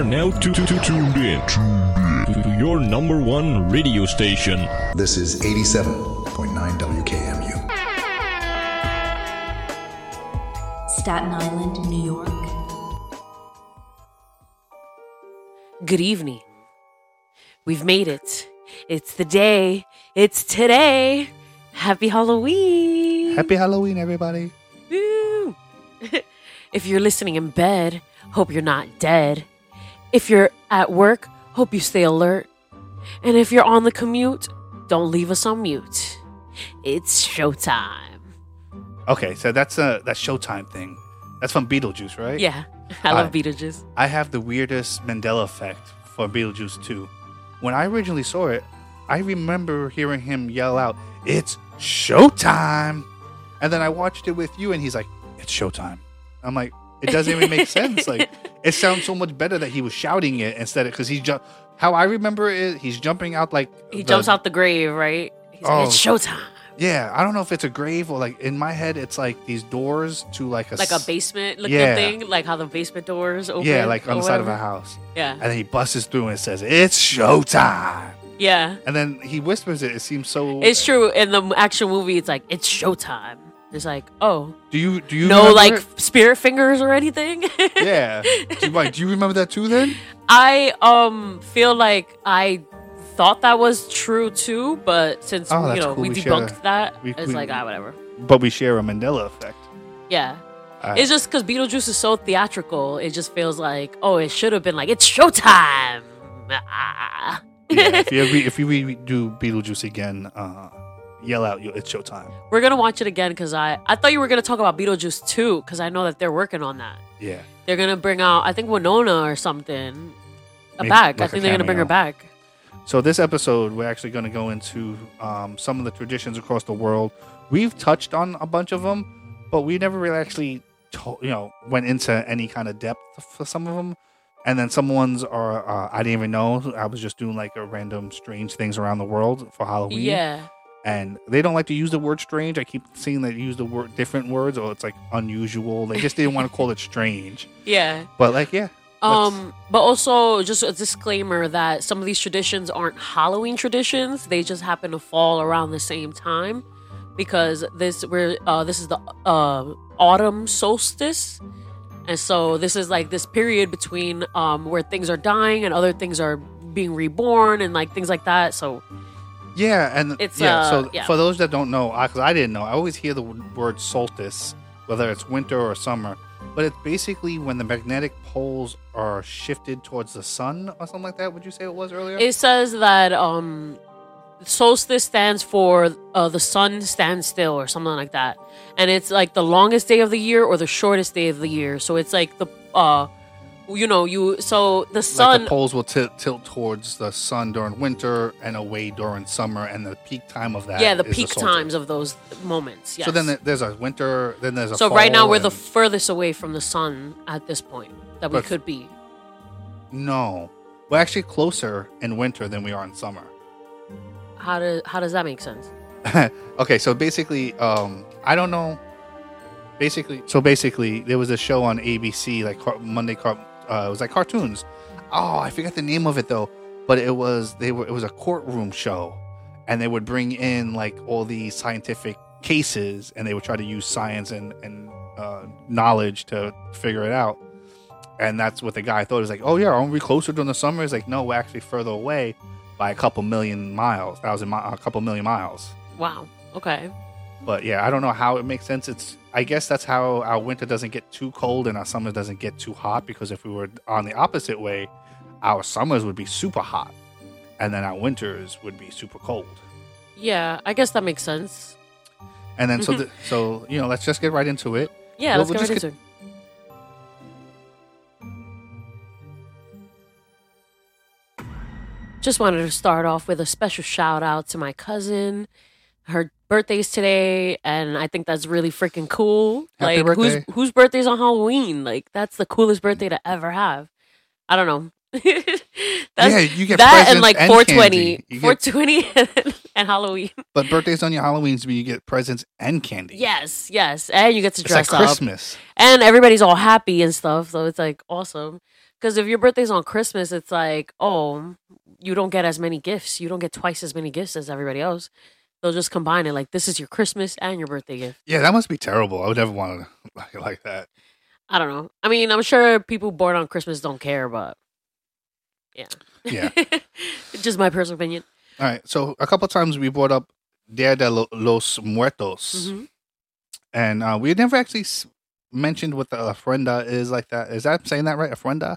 are now tu- tu- tu- tuned in to your number one radio station. This is 87.9 WKMU. Staten Island, New York. Good evening. We've made it. It's the day. It's today. Happy Halloween. Happy Halloween, everybody. Woo. if you're listening in bed, hope you're not dead. If you're at work, hope you stay alert. And if you're on the commute, don't leave us on mute. It's showtime. Okay, so that's a that Showtime thing. That's from Beetlejuice, right? Yeah, I love Hi. Beetlejuice. I have the weirdest Mandela effect for Beetlejuice 2. When I originally saw it, I remember hearing him yell out, "It's showtime!" And then I watched it with you, and he's like, "It's showtime." I'm like, it doesn't even make sense. Like, it sounds so much better that he was shouting it instead of because he's ju- how I remember it. He's jumping out like He the- jumps out the grave, right? He's like, Oh. it's showtime. Yeah, I don't know if it's a grave or like in my head, it's like these doors to like a Like a basement looking Yeah. thing, like how the basement doors open. Yeah, like on the side of a house. Yeah, And then he busts through and says, "It's showtime." yeah. And then he whispers it. It seems so. It's true. In the actual movie, it's like it's showtime. It's like, oh, Do you do you no, like it? spirit fingers or anything. yeah? Do you, wait, do you remember that too? Then I um feel like I thought that was true too, but since Oh, you know cool. we We debunked that, we- it's we- like ah whatever. but we share a Mandela effect. Yeah. It's just because Beetlejuice is so theatrical. It just feels like, oh, it should have been like, it's showtime. Ah. yeah, if you re- if you redo Beetlejuice again, uh, yell out, "Yo, "It's showtime!" We're gonna watch it again because I I thought you were gonna talk about Beetlejuice too because I know that they're working on that. Yeah, They're gonna bring out I think Winona or something. A Maybe back. I like a think they're gonna bring her back. So this episode, we're actually to go into um, some of the traditions across the world. We've touched on a bunch of them, but we never really actually, to- you know, went into any kind of depth for some of them. And then some ones are uh, I didn't even know. I was just doing like a random strange things around the world for Halloween. Yeah. And they don't like to use the word strange. I keep seeing they use the word different words, or it's like unusual. They just didn't want to call it strange. Yeah. But like, yeah, Um, but also just a disclaimer that some of these traditions aren't Halloween traditions. They just happen to fall around the same time because this we're uh this is the uh autumn solstice. And so this is like this period between um where things are dying and other things are being reborn and like things like that. So Yeah, and It's, yeah. uh, so yeah. for those that don't know, because I didn't know, I always hear the word solstice, whether it's winter or summer, but it's basically when the magnetic poles are shifted towards the sun or something like that. Would you say it was earlier? it says that um solstice stands for uh, the sun stands still or something like that and it's like the longest day of the year or the shortest day of the year so it's like the uh you know you so the like sun the poles will tilt tilt towards the sun during winter and away during summer, and the peak time of that. yeah the peak solstice. times of those moments yes. So then there's a winter, then there's a. so right now we're the furthest away from the sun at this point that we could be no, we're actually closer in winter than we are in summer. how does how does that make sense okay, so basically, um, I don't know. Basically, so basically, there was a show on ABC, like Monday, uh, it was like cartoons. Oh, I forgot the name of it though, but it was they were it was a courtroom show, and they would bring in like all these scientific cases, and they would try to use science and and uh, knowledge to figure it out. And that's what the guy thought. He was like, "Oh yeah, aren't we closer during the summer?" He's like, "No, we're actually further away by a couple million miles, thousand mi- a couple million miles." wow okay But yeah, I don't know how it makes sense. It's I guess that's how our winter doesn't get too cold and our summer doesn't get too hot because if we were on the opposite way, our summers would be super hot and then our winters would be super cold. yeah i guess that makes sense And then so the, so you know, let's just get right into it. yeah Well, let's we'll get right into it Just wanted to start off with a special shout out to my cousin. Her birthday's today, and I think that's really freaking cool. Happy like, birthday. whose whose birthday's on Halloween? Like, that's the coolest birthday to ever have. I don't know. that's, yeah, you get that and like and 420, get- 420 and Halloween. but birthdays on your Halloweens mean you get presents and candy. Yes, yes, and you get to It's like dress up, Christmas. and everybody's all happy and stuff. So it's like awesome. Because if your birthday's on Christmas, it's like, oh, you don't get as many gifts. You don't get twice as many gifts as everybody else. They'll just combine it. Like this is your Christmas and your birthday gift. Yeah, that must be terrible. I would never want to like like that. I don't know. I mean, I'm sure people born on Christmas don't care, but yeah, Yeah. just my personal opinion. All right. So a couple times we brought up Dia de los Muertos, Mhm. and uh, we never actually mentioned what the ofrenda is like that. Is that saying that right? Ofrenda?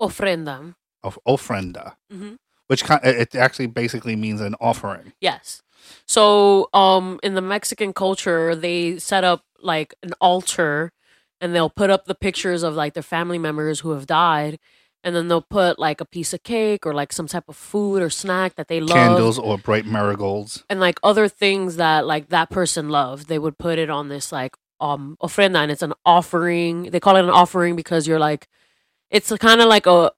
Ofrenda. Of ofrenda, hmm which kind it actually basically means an offering. Yes. So, um, in the Mexican culture, they set up like an altar, and they'll put up the pictures of like their family members who have died, and then they'll put like a piece of cake or like some type of food or snack that they love, Candles or bright marigolds. and like other things that like that person loved. They would put it on this like um ofrenda, and it's an offering. They call it an offering because you're like, it's kind of like a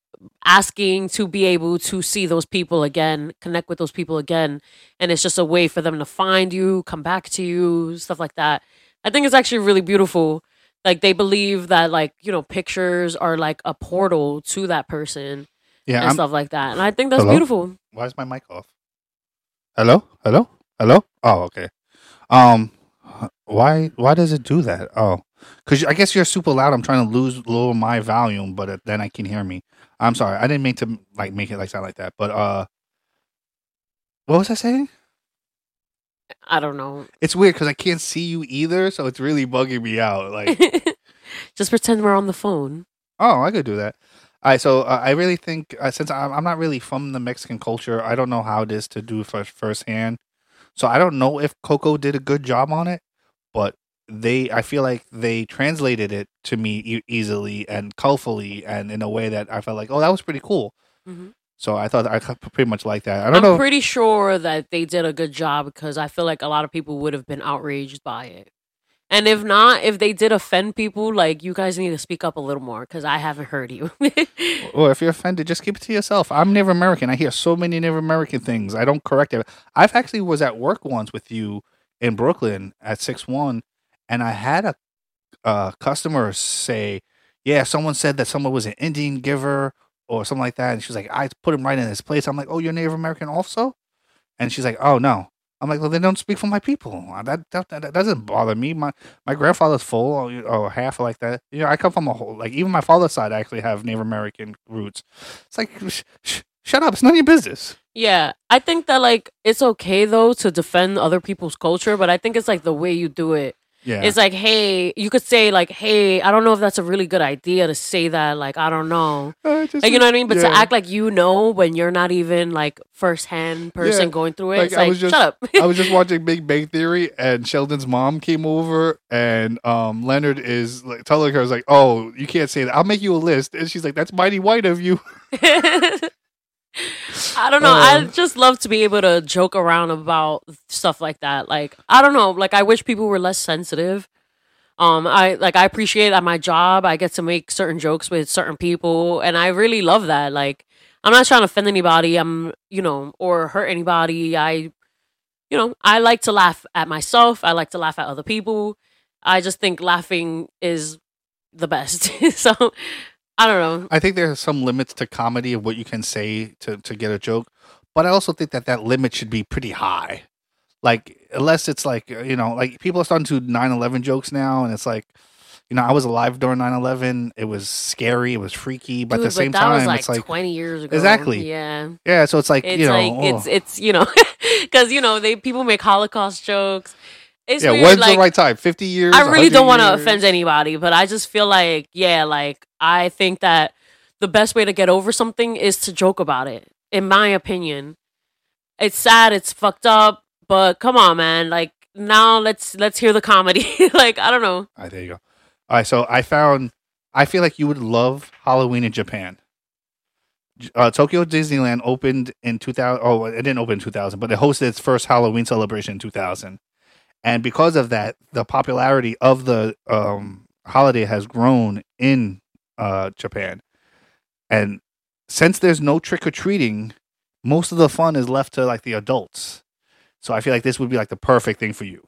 asking to be able to see those people again, connect with those people again, and it's just a way for them to find you, come back to you, stuff like that. I think it's actually really beautiful. Like they believe that like you know pictures are like a portal to that person Yeah. and I'm, stuff like that, and I think that's Hello? beautiful. why is my mic off? Hello. Hello. Hello. Oh, okay. Um, why why does it do that? Oh, because I guess you're super loud. I'm trying to lose lower my volume, but then I can hear me. I'm sorry. I didn't mean to like make it like sound like that. But uh, what was I saying? I don't know. It's weird because I can't see you either, so it's really bugging me out. Like, just pretend we're on the phone. oh, I could do that. All right, so uh, I really think uh, since I'm, I'm not really from the Mexican culture, I don't know how it is to do first firsthand. So I don't know if Coco did a good job on it, but they, I feel like they translated it to me e- easily and colorfully and in a way that I felt like, oh, that was pretty cool. Mhm. So I thought I pretty much like that. I don't I'm know. pretty sure that they did a good job because I feel like a lot of people would have been outraged by it. And if not, if they did offend people, like you guys need to speak up a little more because I haven't heard you. Or if you're offended, just keep it to yourself. I'm Native American. I hear so many Native American things. I don't correct it. I've actually was at work once with you in Brooklyn at six one, and I had a, a customer say, "Yeah, someone said that someone was an Indian giver or something like that," and she's like, "I put him right in his place." I'm like, "Oh, you're Native American also?" And she's like, "Oh no." I'm like, well, then don't speak for my people. Uh, That that, that doesn't bother me. My my grandfather's full or, or half like that. You know, I come from a whole like even my father's side. I actually have Native American roots. It's like, sh- sh- shut up. It's none of your business. yeah, I think that like it's okay though to defend other people's culture, but I think it's like the way you do it. Yeah, It's like, hey, you could say like, hey, I don't know if that's a really good idea to say that. Like, I don't know. Uh, just- Like, you know what I mean? But yeah. to act like you know when you're not even like firsthand person Yeah, going through it, like, it's I like, was just- shut up. I was just watching Big Bang Theory, and Sheldon's mom came over, and um, Leonard is like telling her, "Is like, oh, you can't say that. I'll make you a list." And she's like, "That's mighty white of you." I don't know. I Um, just love to be able to joke around about stuff like that. Like, I don't know. Like, I wish people were less sensitive. Um, I like I appreciate at my job I get to make certain jokes with certain people, and I really love that. Like, I'm not trying to offend anybody. I'm, you know, or hurt anybody. I, you know, I like to laugh at myself. I like to laugh at other people. I just think laughing is the best. so, I don't know. I think there are some limits to comedy of what you can say to to get a joke, but I also think that that limit should be pretty high. Like unless it's like you know, like people are starting to do 9/11 jokes now, and it's like. You know, I was alive during 9-11. It was scary. It was freaky. But Dude, at the same that time, was like, it's like, 20 years ago. Exactly. Yeah. yeah, so it's like, oh. It's you know, like oh. it's it's you know because you know they people make Holocaust jokes. It's yeah, weird, when's like, the right time? 50 years? I really don't want to offend anybody, but I just feel like yeah, like I think that the best way to get over something is to joke about it. In my opinion, it's sad, it's fucked up, but come on, man. Like now, let's let's hear the comedy. like I don't know. All right, there you go. All right, so I found. I feel like you would love Halloween in Japan. Uh, Tokyo Disneyland opened in 2000. Oh, it didn't open in 2000, but it hosted its first Halloween celebration in 2000. And because of that, the popularity of the um, holiday has grown in uh, Japan. And since there's no trick or treating, most of the fun is left to like the adults. So I feel like this would be like the perfect thing for you.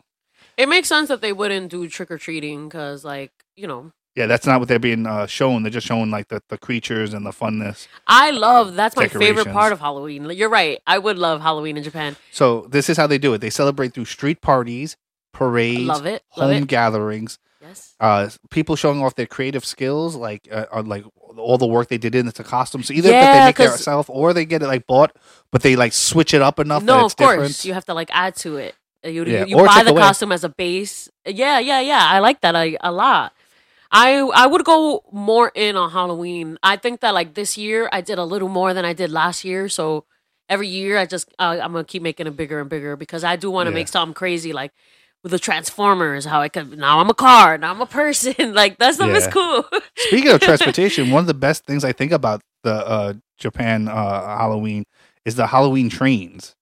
It makes sense that they wouldn't do trick or treating because, like, you know, Yeah, that's not what they're being uh, shown. They're just showing like the, the creatures and the funness. I love that's my favorite part of Halloween. You're right. I would love Halloween in Japan. So this is how they do it. They celebrate through street parties, parades, Love it. Love home it. gatherings, Yes. uh, people showing off their creative skills, like uh, on like all the work they did into costumes. Either that Yeah, they make it themselves or they get it like bought, but they like switch it up enough that No, of course. different. You have to like add to it. Uh, You, Yeah, you or buy the away. costume as a base. Yeah, yeah, yeah. I like that a, a lot. I I would go more in on Halloween. I think that like this year I did a little more than I did last year. So every year I just uh, I'm gonna keep making it bigger and bigger because I do want to Yeah. make something crazy like with the Transformers. How I could now I'm a car, now I'm a person. like that stuff is cool. Speaking of transportation, one of the best things I think about the uh, Japan uh, Halloween is the Halloween trains.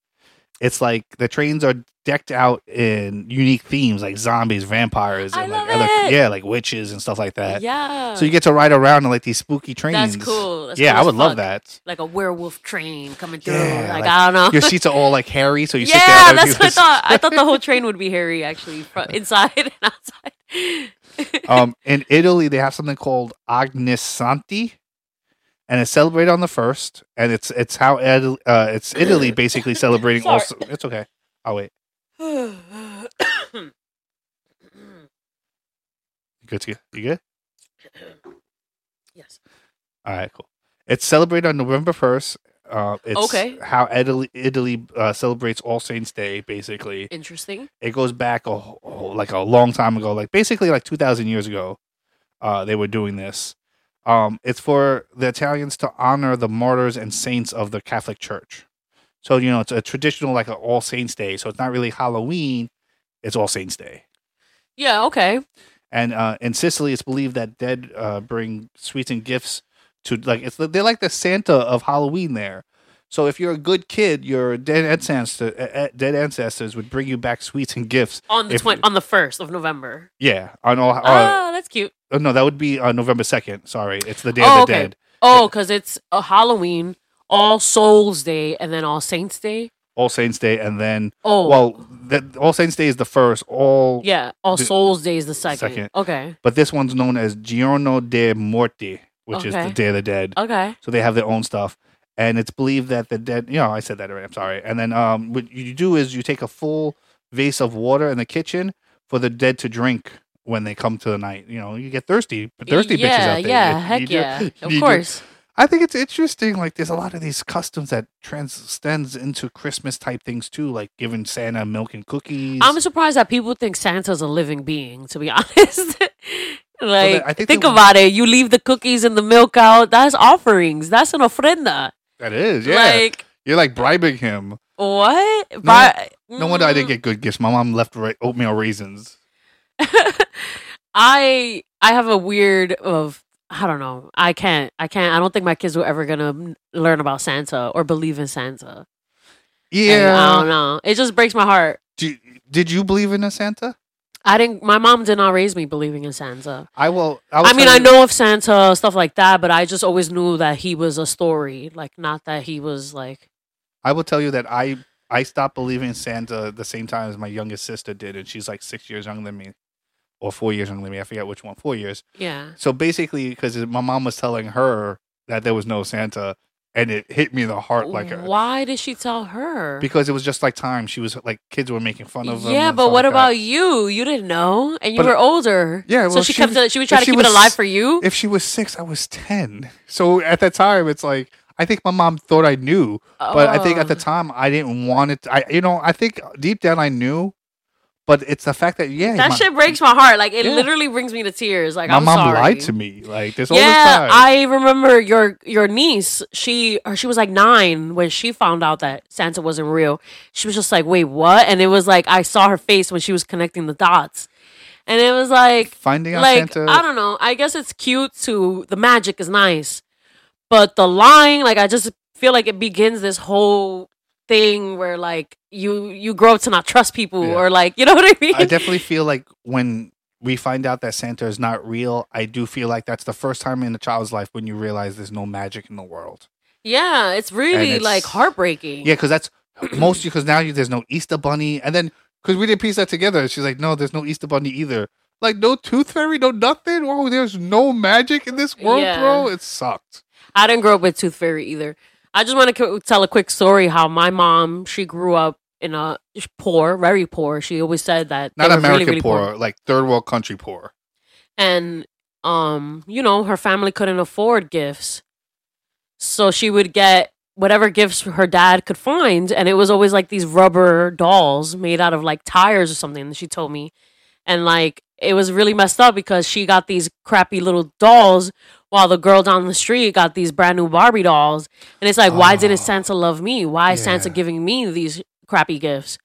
It's like the trains are decked out in unique themes like zombies, vampires, and like other yeah, like witches and stuff like that. yeah. So you get to ride around in like these spooky trains. That's cool. That's yeah, cool I would love that. like a werewolf train coming through. Yeah, like, like, I don't know. Your seats are all like hairy, so you sit there. yeah, that's what I thought. I thought the whole train would be hairy, actually, fro- inside and outside. um, in Italy, they have something called Ognissanti, and it's celebrated on the first. And it's it's how Ed, uh, it's Italy basically celebrating. Also, it's okay. I'll wait. You good? To, you good? yes. All right, cool. It's celebrated on November first. Uh, it's Okay. how Italy, Italy uh, celebrates All Saints Day. Basically, Interesting. it goes back a, like a long time ago, like basically like two thousand years ago. Uh, they were doing this. Um, it's for the Italians to honor the martyrs and saints of the Catholic Church. So you know, it's a traditional like an All Saints Day. So it's not really Halloween; it's All Saints Day. Yeah. Okay. And uh, in Sicily, it's believed that dead uh, bring sweets and gifts to like it's they're like the Santa of Halloween there. So if you're a good kid, your dead ancestor, uh, uh, dead ancestors would bring you back sweets and gifts. On the If- twen- on the first of November. Yeah, on all. Uh, ah, that's cute. oh, no, that would be uh, November second. Sorry, it's the Day Oh, of the okay. Dead. Oh, because it's a Halloween, All Souls Day, and then All Saints Day. All Saints Day, and then Oh, well, that All Saints Day is the first. All yeah. All the- Souls Day is the second. second. Okay. but this one's known as Giorno de Morti, which is the Day of the Dead. Okay. So they have their own stuff. And it's believed that the dead, you know, I said that already. I'm sorry. And then um, what you do is you take a full vase of water in the kitchen for the dead to drink when they come to the night. You know, you get thirsty, thirsty bitches yeah, out there. Yeah. You- Heck you do- yeah. Of do- course. I think it's interesting. Like, there's a lot of these customs that transcends into Christmas type things too, like giving Santa milk and cookies. I'm surprised that people think Santa's a living being. To be honest, like I think think, about it. You leave the cookies and the milk out. That's offerings. That's an ofrenda. That is, yeah. Like You're like bribing him. what? Bri- No wonder I didn't Mm. get good gifts. My mom left ra- oatmeal raisins. I I have a weird of I don't know. I can't. I can't. I don't think my kids were ever gonna learn about Santa or believe in Santa. And Yeah. I don't know. It just breaks my heart. Do- did you believe in a Santa? I didn't. My mom did not raise me believing in Santa. I will. I, will I mean, I know of Santa stuff like that, but I just always knew that he was a story, like not that he was like. I will tell you that I I stopped believing in Santa at the same time as my youngest sister did, and she's like six years younger than me, or four years younger than me. I forget which one. Four years. Yeah. So basically, because my mom was telling her that there was no Santa, and it hit me in the heart like a, Why did she tell her? because it was just like time. She was like kids were making fun of them. yeah, but what like that. about you? You didn't know, and you But- uh, were older. Yeah, so she she kept. was- she would try to keep it alive for you. If she was six, I was ten. So at that time, it's like I think my mom thought I knew, but I think at the Oh. time I didn't want it. I you know I think deep down I knew, but it's the fact that yeah, that my, shit breaks my heart. Like it Yeah. literally brings me to tears. Like my I'm mom sorry. lied to me like this all this Yeah, time. I remember your your niece. She or she was like nine when she found out that Santa wasn't real. She was just like, "Wait, what?" And it was like I saw her face when she was connecting the dots, and it was like, Finding out like Santa. I don't know. I guess it's cute to the magic is nice, but the lying, like I just feel like it begins this whole thing where like you you grow up to not trust people Yeah. or like you know what I mean. I definitely feel like when we find out that Santa is not real, I do feel like that's the first time in a child's life when you realize there's no magic in the world. yeah, it's really it's- like heartbreaking. Yeah, because that's mostly because now you, there's no Easter bunny, and then because we didn't piece that together, she's like, no, there's no Easter bunny either. Like no tooth fairy, no nothing. Oh, there's no magic in this world, Yeah. bro. It sucked. I didn't grow up with Tooth Fairy either. I just want to tell a quick story how my mom, she grew up in a poor, very poor. She always said that Not American really, really poor, like third world country poor. and um, you know, her family couldn't afford gifts, so she would get whatever gifts her dad could find, and it was always like these rubber dolls made out of like tires or something. She told me, and like it was really messed up because she got these crappy little dolls while the girl down the street got these brand new Barbie dolls. And it's like, why didn't ah. Santa love me? Why is Santa giving me these crappy gifts?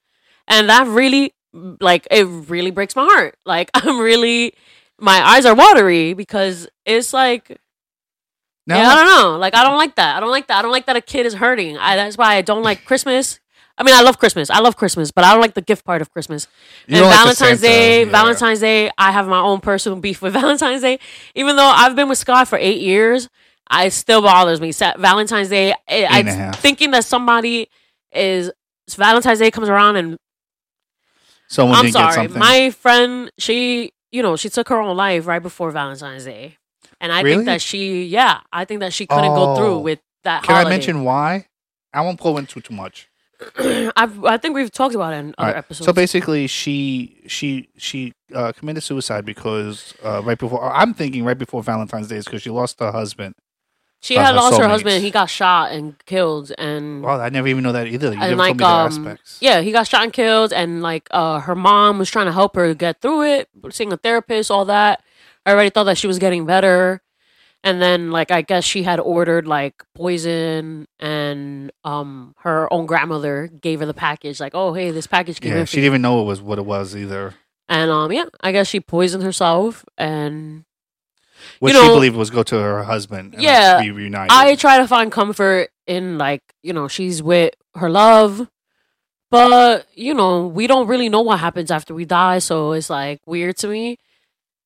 And that really, like, it really breaks my heart. Like, I'm really, my eyes are watery because it's like, yeah, I don't know. Like, I don't like that. I don't like that. I don't like that a kid is hurting. I, that's why I don't like Christmas. I mean, I love Christmas. I love Christmas, but I don't like the gift part of Christmas. You and like Valentine's Day, yeah. Valentine's Day, I have my own personal beef with Valentine's Day. Even though I've been with Scott for eight years, I still bothers me. Valentine's Day, I, I and a half. thinking that somebody is Valentine's Day comes around and someone I'm sorry, my friend, she, you know, she took her own life right before Valentine's Day, and I Really? think that she, yeah, I think that she couldn't go Oh. through with that. Can I mention why? I won't go into too much. I've, I think we've talked about it in other Alright, episodes. So basically, she she she uh, committed suicide because uh, right before I'm thinking right before Valentine's Day is because she lost her husband. she uh, had her lost her husband. He got shot and killed, and Wow, I never even know that either. You and like told me the um aspects. yeah he got shot and killed and like uh her mom was trying to help her get through it seeing a therapist all that i already thought that she was getting better and then like i guess she had ordered like poison and um her own grandmother gave her the package like oh hey this package came Yeah, in she didn't even know it was what it was either. and um yeah i guess she poisoned herself and What You she believed was go to her husband. And Yeah, be reunited. I try to find comfort in like, you know, she's with her love. But, you know, we don't really know what happens after we die, so it's like weird to me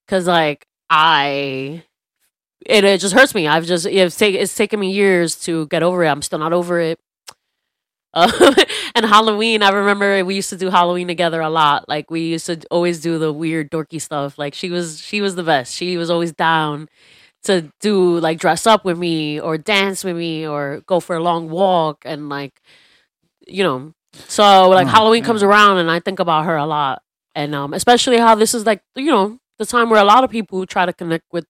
cuz like I it, it just hurts me. I've just it's, take, it's taken me years to get over it. I'm still not over it. Uh, and Halloween, I remember we used to do Halloween together a lot. Like we used to always do the weird dorky stuff. Like she was she was the best. She was always down to do like dress up with me or dance with me or go for a long walk and like you know so like Oh, halloween comes around and i think about her a lot and um especially how this is like you know the time where a lot of people try to connect with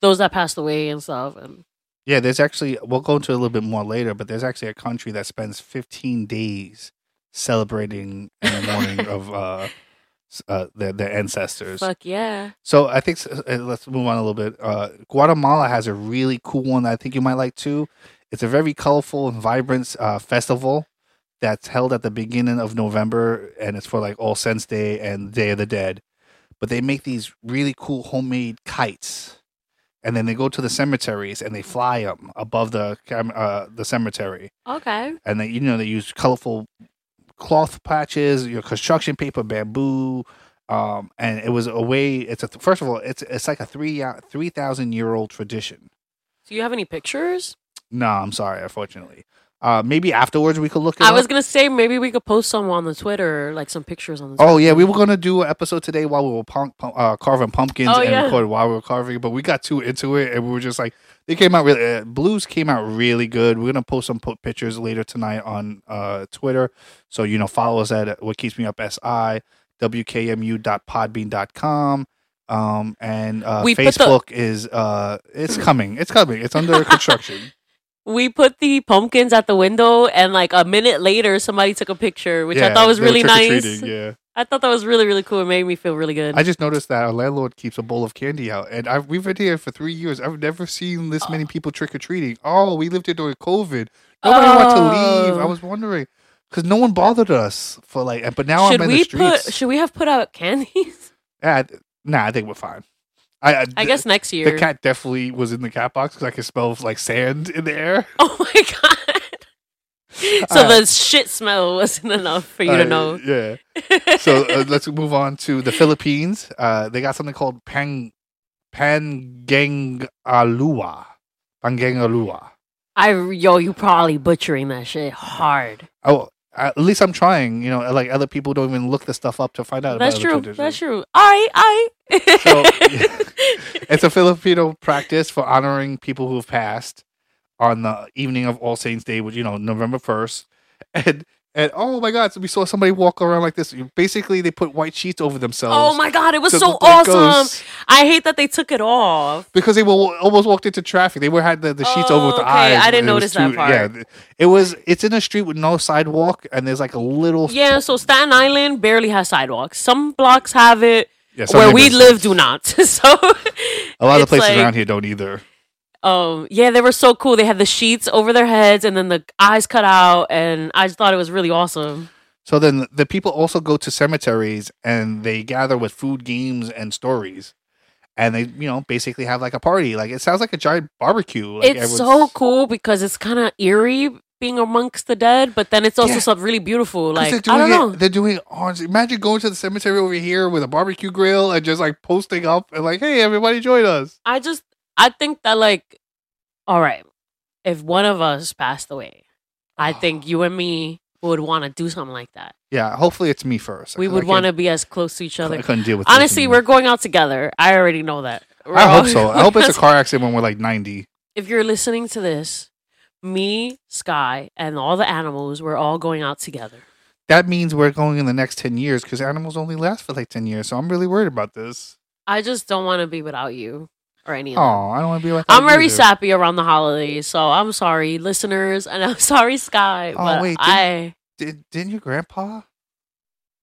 those that passed away and stuff and Yeah, there's actually we'll go into a little bit more later, but there's actually a country that spends 15 days celebrating in the morning of uh, uh their, their ancestors. fuck yeah So I think uh, let's move on a little bit. Uh, Guatemala has a really cool one that I think you might like too. It's a very colorful and vibrant uh, festival that's held at the beginning of November, and it's for like All Saints Day and Day of the Dead. But they make these really cool homemade kites, and then they go to the cemeteries and they fly them above the cam- uh, the cemetery, okay and they you know they use colorful cloth patches, your construction paper, bamboo, um, and it was a way. It's a first of all, it's it's like a three three thousand year old tradition. do you have any pictures No, I'm sorry, unfortunately. Uh, maybe afterwards we could look. It i was gonna say maybe we could post some on the twitter like some pictures on the Oh yeah, we were gonna do an episode today while we were punk, uh, carving pumpkins Oh, and yeah. recorded while we were carving, but we got too into it and we were just like, they came out really. Uh, blues came out really good. We're gonna post some po- pictures later tonight on uh, Twitter, so you know follow us at what keeps me up si wkmu.podbean.com. Um and uh, We put the- Facebook is uh it's coming it's coming it's under construction we put the pumpkins at the window and like a minute later somebody took a picture which i thought was really nice yeah I thought that was really, really cool. It made me feel really good. I just noticed that our landlord keeps a bowl of candy out, and I've, we've been here for three years. I've never seen this many oh. people trick or treating. Oh, we lived here during COVID. Nobody wanted to leave. I Oh. was wondering because no one bothered us for like. But now should I'm in we the streets. put? Should we have put out candies? Yeah, nah, I think we're fine. I, I, I guess next year. the cat definitely was in the cat box because I could smell like sand in the air. Oh my god! so Uh, the shit smell wasn't enough for you to Uh, know. Yeah. So uh, let's move on to the Philippines. Uh, they got something called Pang Pangangalua. Pangangalua. I yo, you probably butchering that shit hard. Oh, at least I'm trying. You know, like other people don't even look the stuff up to find out. That's about true. That's true. All right, all right. So, it's a Filipino practice for honoring people who have passed on the evening of All Saints Day, which you know November first, and and oh my God, so we saw somebody walk around like this. Basically, they put white sheets over themselves. oh my god, it was so awesome. ghosts. I hate that they took it off. because they were almost walked into traffic. They were had the, the sheets over with the Oh, okay. eyes. I didn't notice that part. Yeah, it was. It's in a street with no sidewalk, and there's like a little. Yeah, so Staten Island barely has sidewalks. Some blocks have it. Yeah, where we live do not. so A lot of the places like- around here don't either. Um yeah, they were so cool. They had the sheets over their heads and then the eyes cut out and I just thought it was really awesome. So then the people also go to cemeteries and they gather with food, games, and stories, and they you know basically have like a party. Like it sounds like a giant barbecue. Like it's so cool because it's kind of eerie being amongst the dead, but then it's also Yeah. something really beautiful. Like I don't know. They're doing it on. Imagine going to the cemetery over here with a barbecue grill and just like posting up and like, hey, everybody, join us. I just I think that like all right, if one of us passed away, I think you and me would want to do something like that. Yeah, hopefully it's me first. We would want to be as close to each other. I couldn't deal with. Honestly, we're going out together. I already know that. We're I hope so. I hope it's a car accident when we're like ninety. if you're listening to this, me, Sky, and all the animals, we're all going out together. That means we're going in the next ten years because animals only last for like ten years. So I'm really worried about this. I just don't want to be without you or any of Oh. I don't want to be like. I'm very sappy around the holidays, so I'm sorry, listeners, and I'm sorry, Sky. Oh, but wait, didn't- I, Did, didn't your grandpa?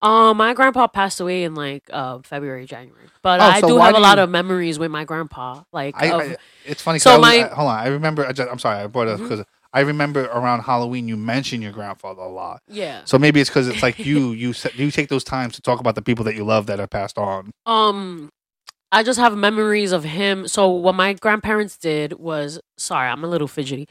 um, my grandpa passed away in like uh, February, January, but Oh, I so do have a lot you- of memories with my grandpa. Like, I, of- I it's funny. So I was- my- hold on. I remember. I just, I'm sorry. I brought it up because I remember around Halloween you mentioned your grandfather a lot. yeah. So maybe it's because it's like you you you take those times to talk about the people that you love that have passed on. Um, I just have memories of him. So what my grandparents did was, sorry, I'm a little fidgety.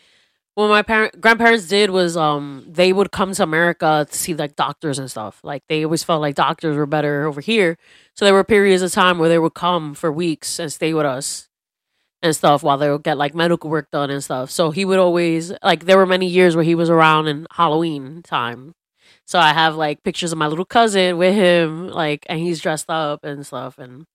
What my parent grandparents did was, um, they would come to America to see like doctors and stuff. Like they always felt like doctors were better over here. So there were periods of time where they would come for weeks and stay with us and stuff while they would get like medical work done and stuff. So he would always like there were many years where he was around in Halloween time. So I have like pictures of my little cousin with him, like, and he's dressed up and stuff, and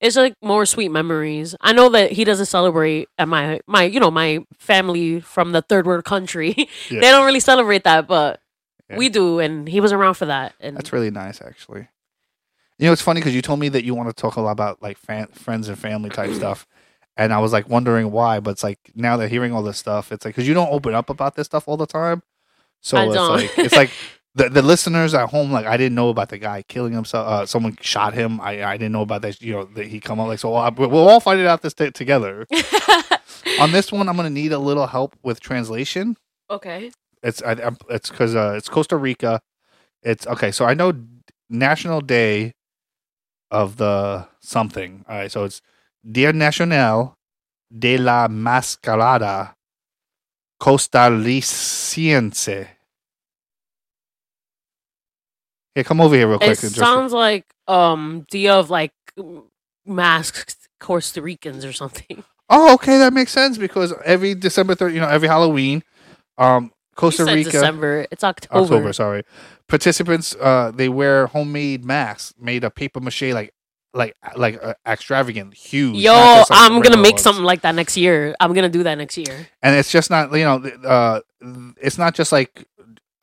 it's like more sweet memories. I know that he doesn't celebrate, and my my you know my family from the third world country, Yeah. they don't really celebrate that, but Yeah. we do, and he was around for that. And That's really nice, actually. You know, it's funny because you told me that you want to talk a lot about like fan, friends and family type stuff, and I was like wondering why. But it's like now that hearing all this stuff, it's like because you don't open up about this stuff all the time, so I it's don't. like it's like the the listeners at home. Like I didn't know about the guy killing himself. Uh, someone shot him. I I didn't know about that. You know that he come up like so. I, we'll all find it out this t- together. On this one, I'm gonna need a little help with translation. okay, It's I, I'm- it's because uh, it's Costa Rica. It's okay. So I know National Day of the something. All right. So it's Dia Nacional de la Mascarada Costarricense. Here, come over here real quick. it sounds like um dia of like masked Costa Ricans or something. oh, okay, that makes sense because every December third, you know, every Halloween, um, Costa Rica. December. It's October. October, sorry. Participants, uh, they wear homemade masks made of paper mache, like, like, like uh, extravagant, huge. Yo, just, like, I'm gonna make ones. something like that next year. I'm gonna do that next year. and it's just not, you know, uh, it's not just like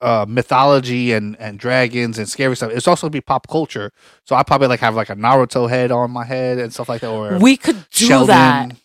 uh mythology and and dragons and scary stuff. It's also be pop culture. So I probably like have like a Naruto head on my head and stuff like that, or We could do Sheldon. that.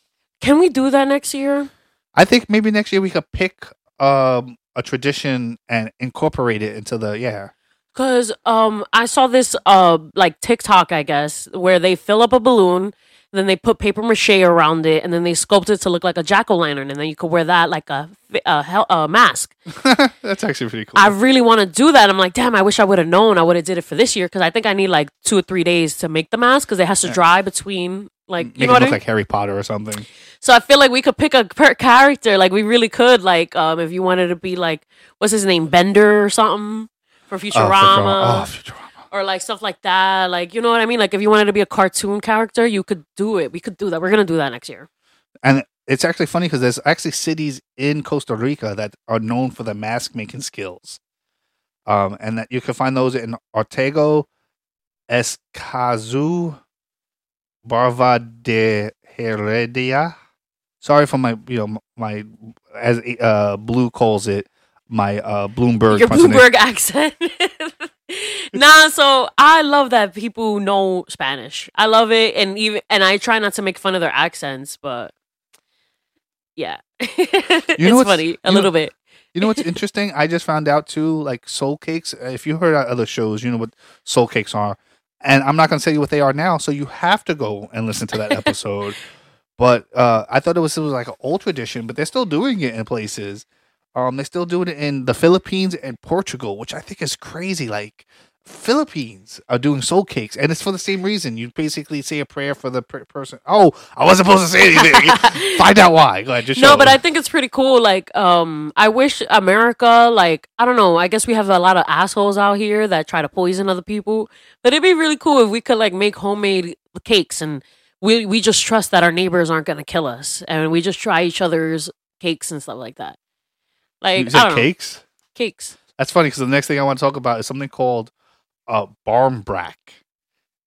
Can we do that next year? I think maybe next year we could pick um a tradition and incorporate it into the yeah. Cause um I saw this uh like TikTok I guess where they fill up a balloon, then they put paper mache around it, and then they sculpt it to look like a jack o' lantern, and then you could wear that like a a, hel- a mask. That's actually pretty cool. I really want to do that. I'm like, damn, I wish I would have known. I would have did it for this year because I think I need like two or three days to make the mask because it has to dry between like you it know what look I mean. like Harry Potter or something. So I feel like we could pick a per character. Like we really could. Like um, if you wanted to be like, what's his name, Bender or something for Oh, Futurama, Oh, Futurama. Or like stuff like that. Like you know what I mean. Like if you wanted to be a cartoon character, you could do it. We could do that. We're gonna do that next year. And it's actually funny because there's actually cities in Costa Rica that are known for their mask making skills. Um, and that you can find those in Ortego, Escazú, Barva de Heredia. Sorry for my, you know, my as uh, Blue calls it, my uh, Bloomberg. Your. Bloomberg accent. nah, so I love that people know Spanish. I love it, and even and I try not to make fun of their accents, but yeah, you it's what's- funny a know- little bit. You know what's interesting? I just found out too, like soul cakes. uh, If you heard other shows, you know what soul cakes are. And I'm not going to tell you what they are now, so you have to go and listen to that episode. but uh, I thought it was, it was like an old tradition, but they're still doing it in places. Um, they still do it in the Philippines and Portugal, which I think is crazy. Like Philippines are doing soul cakes, and it's for the same reason. You basically say a prayer for the per- person. Oh, I wasn't supposed to say anything. Find out why. Go ahead, just No, but. I think it's pretty cool. Like, um, I wish America, like, I don't know. I guess we have a lot of assholes out here that try to poison other people. But it'd be really cool if we could like make homemade cakes and we we just trust that our neighbors aren't gonna kill us and we just try each other's cakes and stuff like that. Like, don't know, cakes. cakes. That's funny because the next thing I want to talk about is something called uh, barmbrack,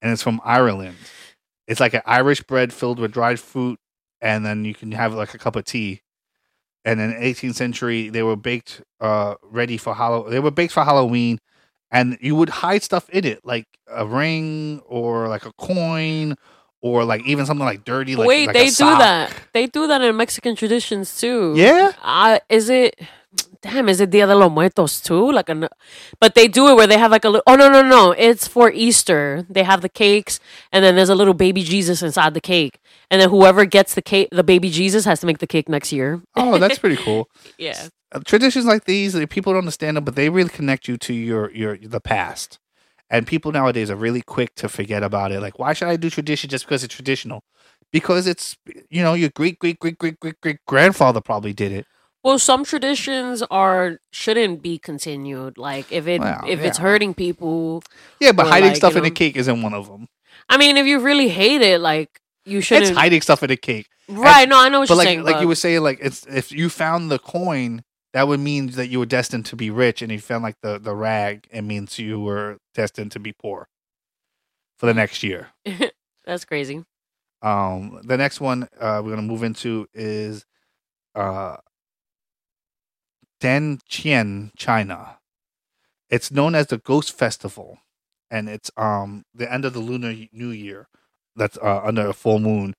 and it's from Ireland. It's like an Irish bread filled with dried fruit, and then you can have like a cup of tea. And in the 18th century, they were baked, uh, ready for Halloween. They were baked for Halloween, and you would hide stuff in it, like a ring or like a coin, or like even something like dirty. Like, Wait, like they do that. They do that in Mexican traditions too. Yeah? Uh, is it? Damn, is it Dia de los Muertos too? Like an, but they do it where they have like a little. Oh no no no! It's for Easter. They have the cakes, and then there's a little baby Jesus inside the cake, and then whoever gets the cake, the baby Jesus has to make the cake next year. Oh, that's pretty cool. Yeah, uh, traditions like these people don't understand them but they really connect you to your your the past and people nowadays are really quick to forget about it like why should i do tradition just because it's traditional because it's you know your great great great great great great grandfather probably did it Well, some traditions are shouldn't be continued. Like if it if it's yeah. hurting people. yeah but Or, hiding like, stuff you in a know- cake isn't one of them I mean, if you really hate it, like you it's shouldn't. hiding stuff in a cake right? No, I know what but you're like saying. like but- you were saying like it's if you found the coin that would mean that you were destined to be rich and if you found like the the rag it means you were destined to be poor for the next year That's crazy. Um, the next one uh, we're gonna move into is uh, Danqian, China. It's known as the Ghost Festival, and it's um the end of the Lunar New Year. That's uh, under a full moon,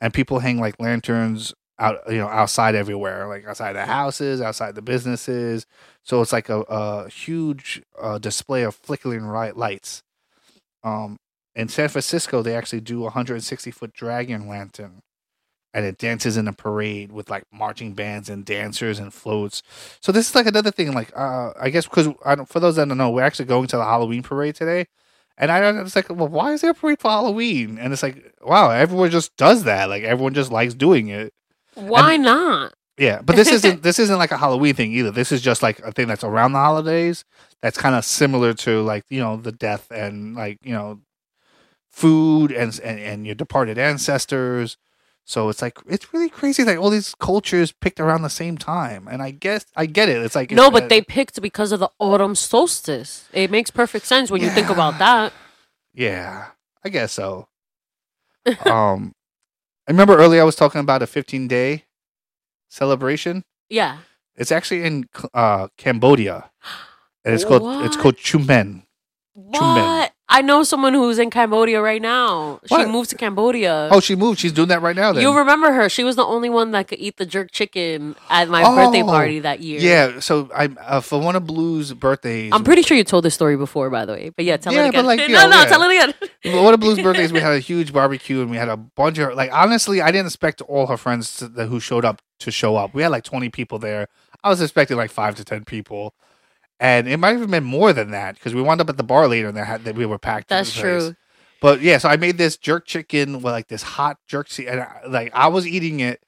and people hang like lanterns out, you know, outside everywhere, like outside the houses, outside the businesses. So it's like a, a huge uh, display of flickering ri- lights. Um, in San Francisco, they actually do a 160 foot dragon lantern, and it dances in a parade with like marching bands and dancers and floats. So this is like another thing. Like, uh, I guess because I don't, for those that don't know, we're actually going to the Halloween parade today, and I don't. Like, well, why is there a parade for Halloween? And it's like, wow, everyone just does that. Like, everyone just likes doing it. Why not? Yeah, but this isn't this isn't like a Halloween thing either. This is just like a thing that's around the holidays. That's kind of similar to like you know the death and like you know food and and, and your departed ancestors. So it's like it's really crazy that all these cultures picked around the same time. And I guess I get it. It's like No, uh, but they picked because of the autumn solstice. It makes perfect sense when you think about that. yeah, I guess so. um, I remember earlier I was talking about a 15 day celebration. Yeah. It's actually in uh, Cambodia, and it's called it's called Chumen. What? I know someone who's in Cambodia right now. She moved to Cambodia. Oh, she moved. She's doing that right now. Then you remember her? She was the only one that could eat the jerk chicken at my birthday Oh, party that year. Yeah. So I uh, for one of Blue's birthdays. I'm pretty sure you told this story before, by the way. But yeah, tell Yeah, it but again. like, no, no, yeah. tell it again. one of Blue's birthdays, we had a huge barbecue and we had a bunch of like. Honestly, I didn't expect all her friends to, who showed up to show up. We had like 20 people there. I was expecting like five to 10 people, and it might have been more than that because we wound up at the bar later and that had that we were packed. That's true. But yeah, so I made this jerk chicken with like this hot jerk, and I, like I was eating it,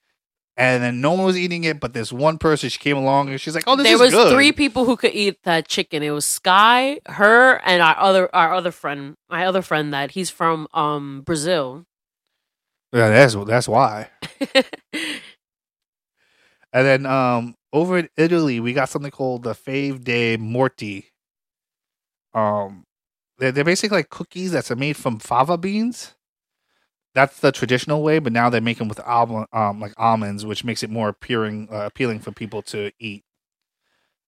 and then no one was eating it, but this one person she came along and she's like, "Oh, this there is was good." three people who could eat that chicken. It was Sky, her, and our other our other friend, my other friend that he's from um Brazil. Yeah, that's that's why. And then um over in Italy, we got something called the Fave de Morti. um, they're, they're basically like cookies that's made from fava beans. That's the traditional way, but now they make them with almond, um, like almonds, which makes it more appealing, uh, appealing for people to eat.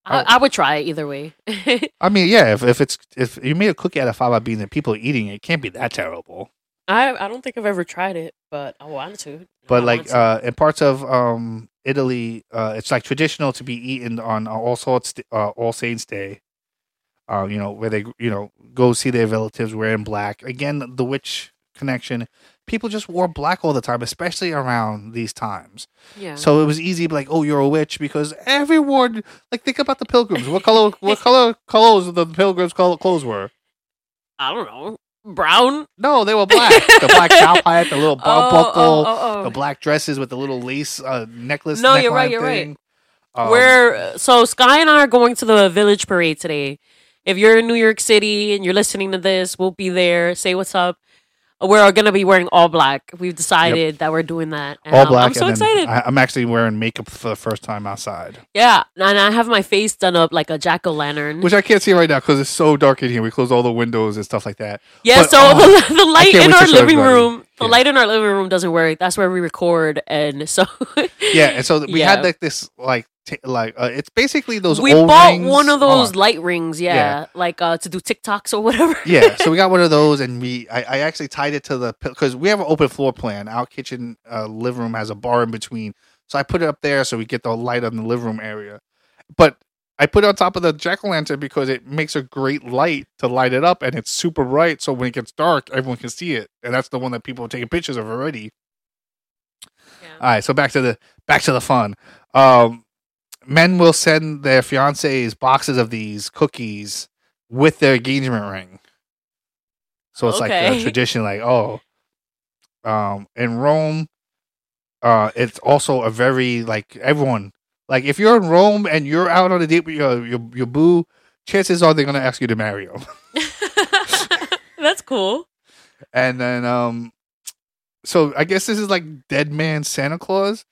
I, I would try it either way. I mean, yeah, if, if it's if you made a cookie out of fava beans and people are eating it, it can't be that terrible. I I don't think I've ever tried it, but I wanted to. But I like uh, in parts of um, Italy, uh, it's like traditional to be eaten on All Sorts, uh, All Saints Day. Uh, you know where they you know go see their relatives wearing black. Again, the witch connection. People just wore black all the time, especially around these times. yeah. So it was easy to be like, "Oh, you're a witch," because everyone like think about the pilgrims. What color? what color clothes the pilgrims' color clothes were? I don't know. Brown. No, they were black. the black cow hat, the little belt Oh, buckle, oh, oh, oh. the black dresses with the little lace uh, necklace. No, you're right, you're right. Um, We're so Sky and I are going to the village parade today. If you're in New York City and you're listening to this, we'll be there. Say what's up. We're gonna be wearing all black. We've decided that we're doing that. And, all um, black. I'm so and then excited. I, I'm actually wearing makeup for the first time outside, yeah, and I have my face done up like a jack o' lantern. which I can't see right now because it's so dark in here. We close all the windows and stuff like that. Yeah, But, so oh, the, the light can't in wait to our show living everybody. room, the Yeah. light in our living room doesn't work. That's where we record, and so Yeah, and so we Yeah. had like this like t- like uh, it's basically those. we bought rings. one of those on. light rings. Yeah, Yeah. like uh, to do TikToks or whatever. yeah, so we got one of those, and we I, I actually tied it to the because we have an open floor plan. Our kitchen uh, living room has a bar in between, so I put it up there so we get the light on the living room area. But I put it on top of the jack o' lantern because it makes a great light to light it up, and it's super bright. So when it gets dark, everyone can see it, and that's the one that people are taking pictures of already. All right, so back to the back to the fun. Um, men will send their fiancés boxes of these cookies with their engagement ring. So it's like a tradition, like oh, um, in Rome, uh, it's also a very like everyone like if you're in Rome and you're out on a date with your your, your boo, chances are they're gonna ask you to marry them. That's cool. And then um so I guess this is like dead man Santa Claus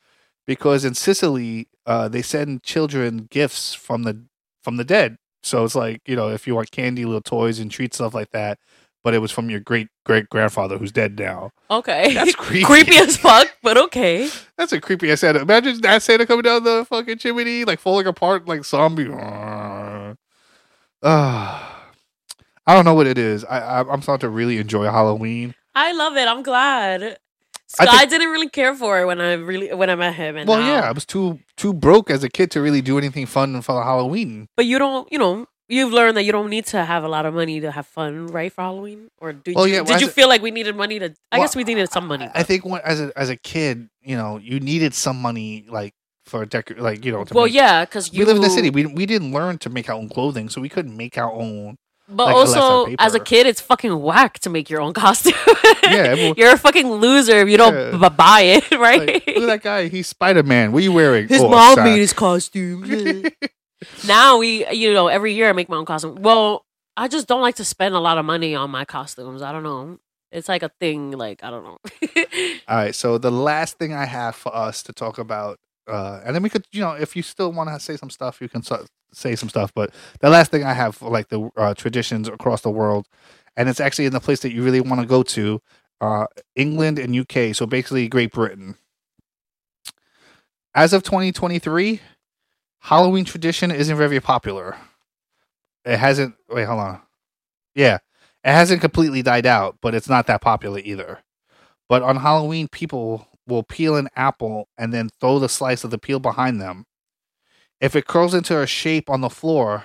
because in Sicily uh they send children gifts from the from the dead. So it's like, you know, if you want candy, little toys and treats stuff like that, but it was from your great great grandfather who's dead now. Okay, That's creepy. creepy as fuck, but okay. That's a creepy ass Santa. Imagine that Santa coming down the fucking chimney, like falling apart like zombie. Ah, I don't know what it is. I, I I'm starting to really enjoy Halloween. I love it. I'm glad. I think- didn't really care for it when I really when I met him. And Well, now- yeah, I was too too broke as a kid to really do anything fun for Halloween. but you don't. You know, you've learned that you don't need to have a lot of money to have fun, right? For Halloween, or did Well, you? yeah, well, did you a- feel like we needed money to? I Well, guess we needed some money. I think when, as a as a kid, you know, you needed some money like for decor, like you know. To well, make- yeah, because we live in the city. We we didn't learn to make our own clothing, so we couldn't make our own. But like, also, as a kid, it's fucking whack to make your own costume. Yeah, everyone- you're a fucking loser if you don't Yeah. b- buy it, right? Like, look at that guy. He's Spider Man. What are you wearing? His Oh, mom sack. made his costume. now we, you know, every year I make my own costume. Well, I just don't like to spend a lot of money on my costumes. I don't know. It's like a thing. Like I don't know. All right. So the last thing I have for us to talk about, uh, and then we could, you know, if you still want to say some stuff, you can say some stuff. But the last thing I have like the uh, traditions across the world, and it's actually in the place that you really want to go to, uh, England and UK. So basically, Great Britain. As of 2023, Halloween tradition isn't very popular. It hasn't. Wait, hold on. Yeah, it hasn't completely died out, but it's not that popular either. But on Halloween, people will peel an apple and then throw the slice of the peel behind them. If it curls into a shape on the floor,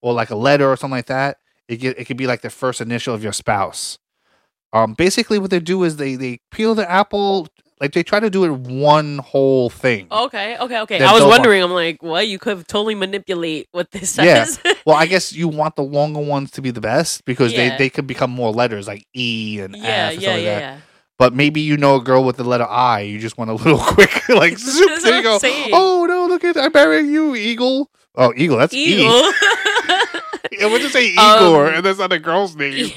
or like a letter or something like that, it get, it could be like the first initial of your spouse. Um, basically, what they do is they they peel the apple, like they try to do it one whole thing. okay, okay, okay. Then I was wondering. I'm like, what? You could totally manipulate what this Yeah. Well, I guess you want the longer ones to be the best because Yeah. they, they could become more letters like E and yeah, F and yeah, stuff yeah, like that. yeah. But maybe you know a girl with the letter I. You just want a little quick, like zoop. There you go. Saying. Oh no! Look at I'm marrying you, Eagle. Oh, Eagle. That's E. Eagle. I went to say Um, Igor, and that's not a girl's name.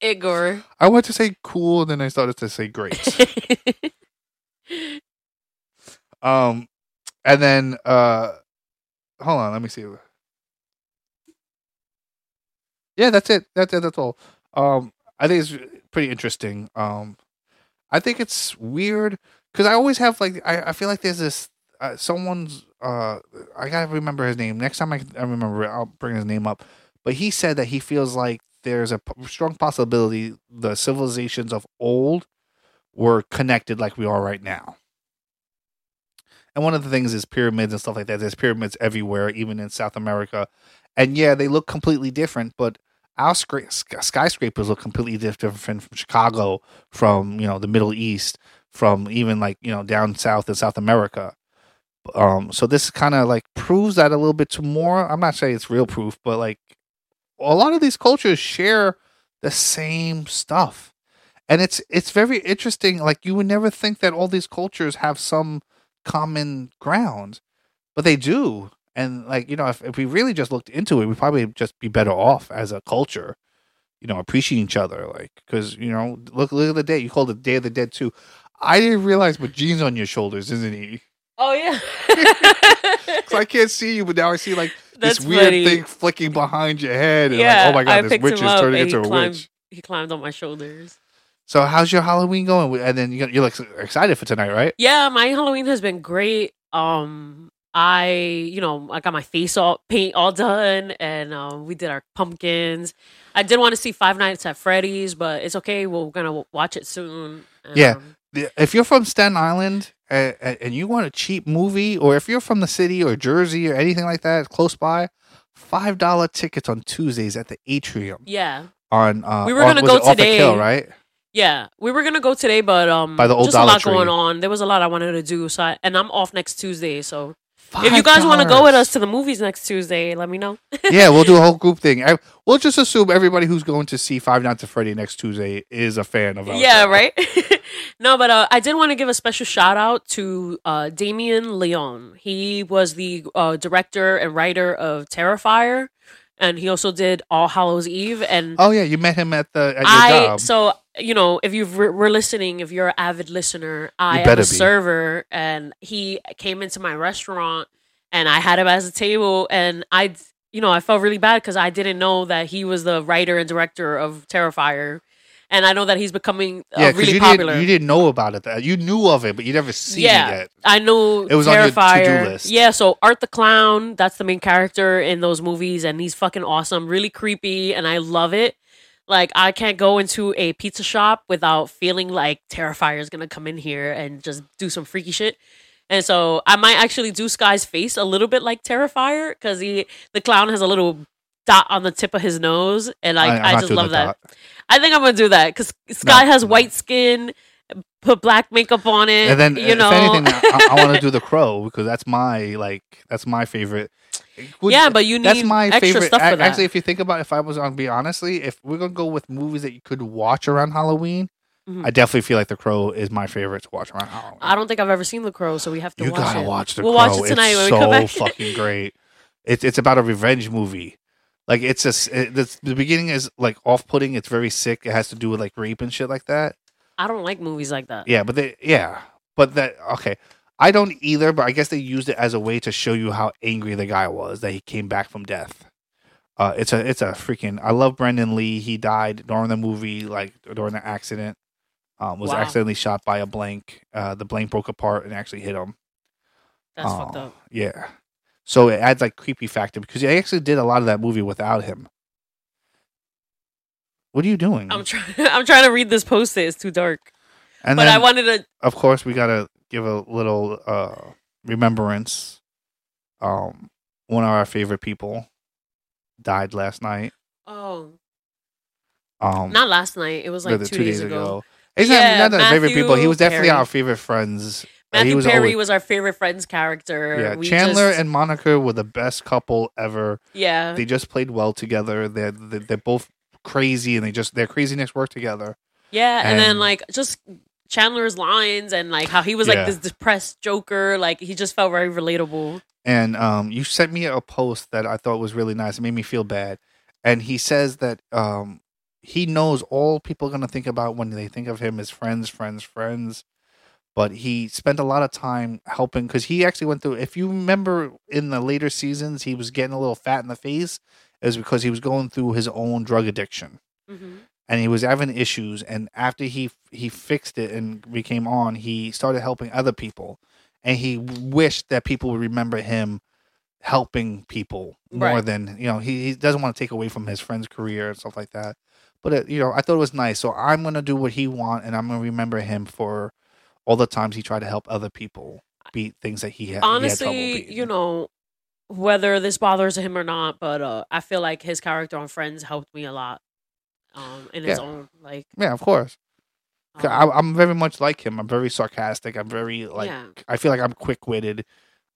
Igor. I went to say cool, and then I started to say great. um, and then uh, hold on, let me see. yeah, that's it. That's it. That's all. Um, I think it's pretty interesting. Um, I think it's weird because I always have like I, I feel like there's this uh, someone's uh I gotta remember his name next time I, I remember I'll bring his name up. But he said that he feels like there's a p- strong possibility the civilizations of old were connected like we are right now. And one of the things is pyramids and stuff like that. There's pyramids everywhere, even in South America. And yeah, they look completely different, but our scra- sk- skyscrapers look completely different from Chicago, from you know the Middle East, from even like you know down south in South America. Um, so this kind of like proves that a little bit to more. I'm not saying it's real proof, but like a lot of these cultures share the same stuff, and it's it's very interesting. Like you would never think that all these cultures have some common ground, but they do. And like you know, if, if we really just looked into it, we'd probably just be better off as a culture. You know, appreciating each other, like because you know, look look at the day you called it Day of the Dead too. I didn't realize, but Gene's on your shoulders, isn't he? Oh yeah. Because I can't see you, but now I see like That's this weird funny. thing flicking behind your head, and yeah. like, oh my god, I this witch is turning into he a climbed, witch. He climbed on my shoulders. So how's your Halloween going? And then you're, you're like excited for tonight, right? Yeah, my Halloween has been great. Um, I, you know, I got my face all paint all done, and um, we did our pumpkins. I did want to see Five Nights at Freddy's, but it's okay. We're gonna watch it soon. Yeah. Um, If you're from Staten Island uh, and you want a cheap movie, or if you're from the city or Jersey or anything like that close by, five dollar tickets on Tuesdays at the Atrium yeah, on. Uh, We were gonna was go it Off the today. Right? yeah. We were gonna go today, but um, By the old just a lot Tree. going on. There was a lot I wanted to do, so I, and I'm off next Tuesday. So if you guys want to go with us to the movies next Tuesday, let me know. yeah, we'll do a whole group thing. I, we'll just assume everybody who's going to see Five Nights at Freddy next Tuesday is a fan of ours. yeah, right. no, but uh, I did want to give a special shout out to uh, Damien Leone. He was the uh, director and writer of Terrifier, and he also did All Hallows Eve. And Oh yeah, you met him at the at your I job. so you know if you were listening, if you're an avid listener, I am a be. server, and he came into my restaurant, and I had him as a table, and I. You know, I felt really bad because I didn't know that he was the writer and director of Terrifier, and I know that he's becoming uh, yeah, really you popular. didn't you didn't know about it. That you knew of it, but you never seen yeah, it yet. I knew It was on your to-do list. Yeah, so Art the Clown, that's the main character in those movies, and he's fucking awesome, really creepy, and I love it. Like I can't go into a pizza shop without feeling like Terrifier is gonna come in here and just do some freaky shit. And so I might actually do Sky's face a little bit like Terrifier because he the clown has a little dot on the tip of his nose, and like I'm I, just love that. dot. I think I'm gonna do that because Sky No, has no. white skin, put black makeup on it. And then, you know, if anything, I, I want to do the crow because that's my like that's my favorite. Would- Yeah, but you need that's my extra favorite. stuff for that. Actually, if you think about, it, if I was on, be honestly, if we're gonna go with movies that you could watch around Halloween, Mhm. I definitely feel like The Crow is my favorite to watch around Halloween. I don't think I've ever seen The Crow, so we have to you watch gotta it. watch The we'll Crow. watch it tonight it's when so we come back. fucking great. It's it's about a revenge movie. Like it's just it, the, the beginning is like off putting. It's very sick. It has to do with like rape and shit like that. I don't like movies like that. Yeah, but they yeah, but that okay. I don't either, but I guess they used it as a way to show you how angry the guy was that he came back from death. Uh, it's a it's a freaking. I love Brandon Lee. He died during the movie, like during the accident. Um, was Wow. accidentally shot by a blank. Uh, the blank broke apart and actually hit him. That's Oh, fucked up. Yeah. So it adds like creepy factor because I actually did a lot of that movie without him. What are you doing? I'm trying. I'm trying to read this post. It's too dark. and but then, I wanted to. of course, we gotta give a little uh remembrance. Um, one of our favorite people died last night. Oh, Um, not last night. It was like the two, days, ago. He's Yeah, not, not our favorite people. He was definitely Perry. our favorite friends. Matthew was Perry always- was our favorite Friends character. yeah. We Chandler just- and Monica were the best couple ever. yeah, They just played well together. They're they're, they're both crazy, and they just their craziness worked together. yeah, and, then like just Chandler's lines and like how he was Yeah. like this depressed Joker. Like he just felt very relatable. and um, you sent me a post that I thought was really nice. It made me feel bad. And he says that um, he knows all people are going to think about when they think of him as friends, friends, friends. But he spent a lot of time helping because he actually went through. If you remember in the later seasons, he was getting a little fat in the face, is because he was going through his own drug addiction Mhm. and he was having issues and after he he fixed it and became on he started helping other people and he wished that people would remember him helping people more Right. than you know he, he doesn't want to take away from his friend's career and stuff like that but it, you know i thought it was nice so i'm gonna do what he want and i'm gonna remember him for all the times he tried to help other people beat things that he had he had honestly, you know, whether this bothers him or not, but uh, I feel like his character on Friends helped me a lot. Um, in his Yeah. own like, yeah of course. um, I, i'm very much like him i'm very sarcastic i'm very like Yeah. i feel like i'm quick-witted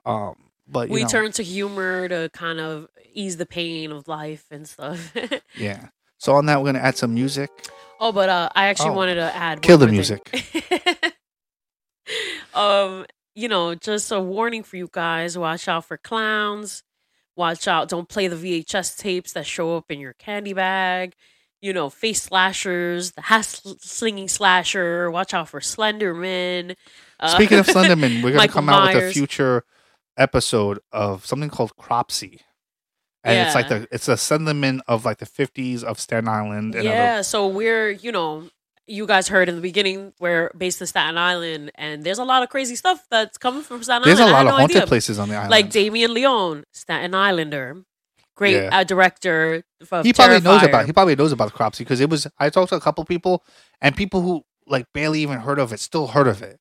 um but you we know, turn to humor to kind of ease the pain of life and stuff. Yeah. So on that, we're gonna add some music. oh, but uh, I actually Oh. wanted to add Kill the music. um, you know, just a warning for you guys: watch out for clowns. Watch out! Don't play the VHS tapes that show up in your candy bag. You know, face slashers, the hat slinging slasher. Watch out for Slenderman. Uh, Speaking of Slenderman, we're gonna come out with a future episode of something called Cropsy, and it's like the it's a Slenderman of like the fifties of Staten Island. And yeah, other, so we're you know you guys heard in the beginning we're based in Staten Island, and there's a lot of crazy stuff that's coming from Staten there's a Island. I lot had of no haunted idea. places on the island. like Damien Leone, Staten Islander, great Yeah. uh, director. He probably knows about he probably knows about Cropsy because it was I talked to a couple people and people who like barely even heard of it still heard of it.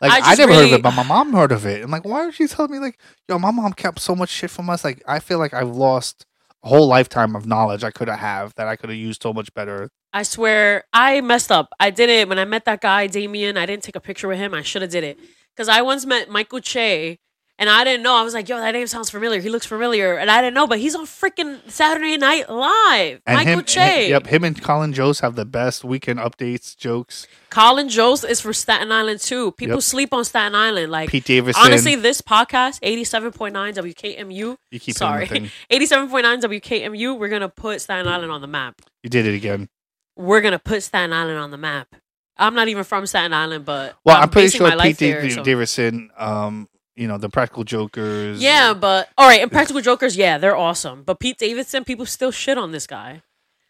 Like I I, never heard of it, but my mom heard of it. I'm like, why are she telling me like, yo, my mom kept so much shit from us. Like I feel like I've lost a whole lifetime of knowledge I could have have that I could have used so much better. I swear I messed up. I did it when I met that guy Damien. I didn't take a picture with him. I should have did it because I once met Michael Che. And I didn't know. I was like, "Yo, that name sounds familiar. He looks familiar." And I didn't know, but he's on freaking Saturday Night Live. And Michael him, Che. Yep, him and Colin Jost have the best weekend updates, jokes. Colin Jost is for Staten Island too. People Yep. sleep on Staten Island. Like Pete Davidson. honestly, this podcast, eighty-seven point nine WKMU. You keep sorry, saying the thing. eighty-seven point nine WKMU. We're gonna put Staten Island on the map. You did it again. We're gonna put Staten Island on the map. I'm not even from Staten Island, but Well, I'm, pretty sure Pete there, Da- so- Davidson, um, you know, the Practical Jokers. Yeah, but all right, and Practical Jokers, yeah, they're awesome. But Pete Davidson, people still shit on this guy.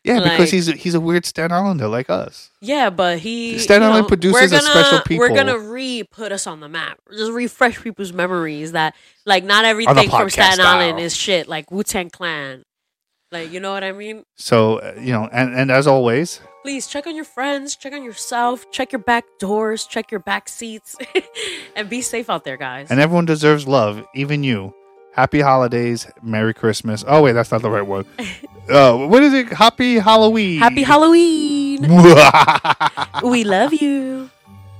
yeah, because he's a, he's a weird Staten Islander like us. Yeah, but he Staten you Island know, produces we're a gonna, We're gonna re put us on the map. Just refresh people's memories that like not everything from Staten style. Island is shit. Like Wu Tang Clan. Like you know what I mean? So uh, you know, and and as always, Please check on your friends, check on yourself, check your back doors, check your back seats, and be safe out there, guys. and everyone deserves love, even you. Happy holidays, Merry Christmas. Oh wait, that's not the right one. Uh, what is it? Happy Halloween. Happy Halloween. we love you.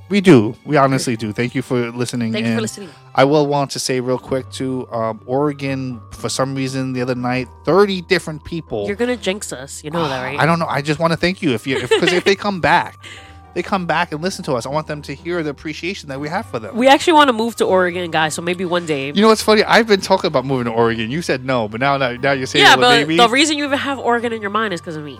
We do. We honestly do. Thank you for listening. Thank you for listening. I will want to say real quick too. Um, Oregon, for some reason, the other night, thirty different people. You're gonna jinx us. You know that, right? I don't know. I just want to thank you if you because if, they come back, they come back and listen to us. I want them to hear the appreciation that we have for them. We actually want to move to Oregon, guys. So maybe one day. you know what's funny? I've been talking about moving to Oregon. You said no, but now now, now you're saying yeah, well, but maybe. the reason you even have Oregon in your mind is because of me.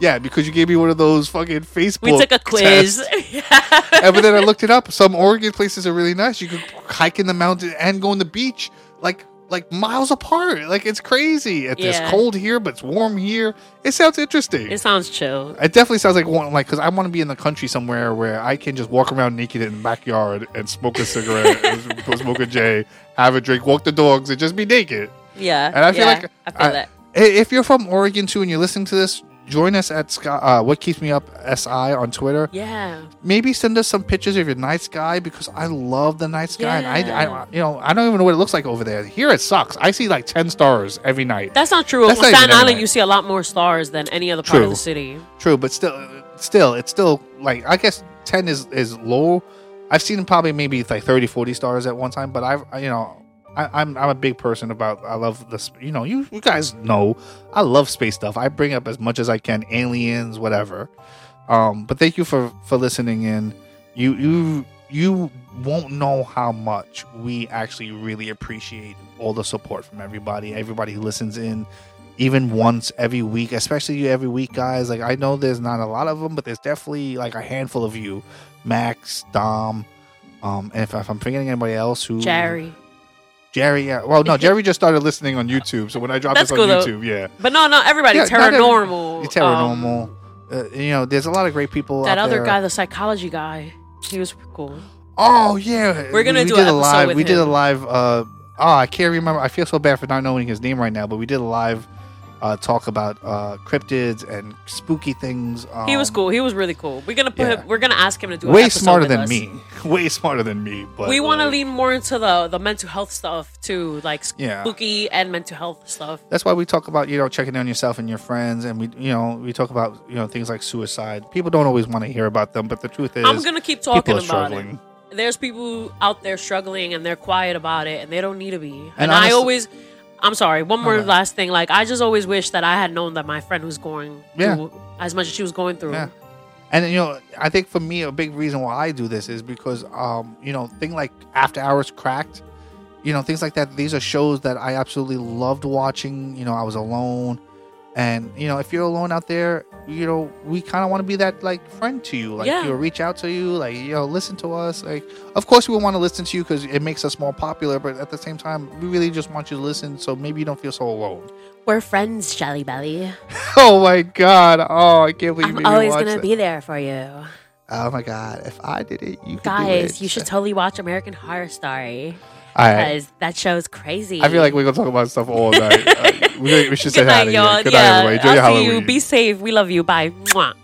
Yeah, because you gave me one of those fucking Facebook. We took a quiz. and but then I looked it up. Some Oregon places are really nice. You could hike in the mountain and go on the beach, like like miles apart. Like it's crazy. It's Yeah. cold here, but it's warm here. It sounds interesting. it sounds chill. It definitely sounds like one, like because I want to be in the country somewhere where I can just walk around naked in the backyard and smoke a cigarette, and smoke a J, have a drink, walk the dogs, and just be naked. Yeah. And I feel yeah, like I feel I- that. If you're from Oregon too and you're listening to this, join us at Sky, uh, What Keeps Me Up SI on Twitter. Yeah. Maybe send us some pictures of your night sky because I love the night sky. And I, I, you know, I don't even know what it looks like over there. Here it sucks. I see like ten stars every night. That's not true. That's On Staten Island, you see a lot more stars than any other part of the city. True, but still, still, it's still like I guess ten is is low. I've seen probably maybe like 30, 40 stars at one time, but I've I- you know I, I'm I'm a big person about I love this. You know, you you guys know I love space stuff. I bring up as much as I can, aliens, whatever. Um, but thank you for for listening in. You you you won't know how much we actually really appreciate all the support from everybody. Everybody who listens in even once every week, especially you every week, guys. Like I know there's not a lot of them, but there's definitely like a handful of you, Max, Dom, um, and if, if I'm forgetting anybody else who Jerry. Jerry, yeah. Well, no, Jerry just started listening on YouTube. So when I drop That's this on cool, though. YouTube, yeah. But no, no, everybody. Yeah, Terra not every- Normal. Um, Uh, you know, there's a lot of great people. That other there. guy, the psychology guy, he was cool. Oh yeah, We're gonna we do did a live. we did a live. Uh, oh, I can't remember. I feel so bad for not knowing his name right now. But we did a live uh, talk about uh, cryptids and spooky things. Um, He was cool. He was really cool. We're gonna put yeah. him. We're gonna ask him to do. Way smarter than us. me. Way smarter than me. But we want to like, lean more into the the mental health stuff too, like Yeah. spooky and mental health stuff. That's why we talk about you know checking on yourself and your friends, and we you know we talk about you know things like suicide. People don't always want to hear about them, but the truth is, I'm gonna keep talking about it. There's people out there struggling and they're quiet about it and they don't need to be. And, And I always, I'm sorry. One more Okay. last thing. Like I just always wish that I had known that my friend was going Yeah. through as much as she was going through. Yeah. And you know, I think for me, a big reason why I do this is because, um, you know, thing like After Hours Cracked, you know, things like that. These are shows that I absolutely loved watching. You know, I was alone, and you know, if you're alone out there, you know, we kind of want to be that like friend to you. Like, Yeah. you know, reach out to you, like, you know, listen to us. Like, of course, we want to listen to you because it makes us more popular, but at the same time, we really just want you to listen, so maybe you don't feel so alone. We're friends, Jelly Belly. Oh my god! Oh, I can't believe you I'm me always gonna that. be there for you, Oh my god! If I did it, you could do guys. it. You should totally watch American Horror Story. Because that show's crazy. I feel like we're gonna talk about stuff all night. Uh, we, we should say Good hi night, to y'all. you. Good yeah, night, everybody. Enjoy your Halloween. you. Be safe. We love you. Bye. Mwah.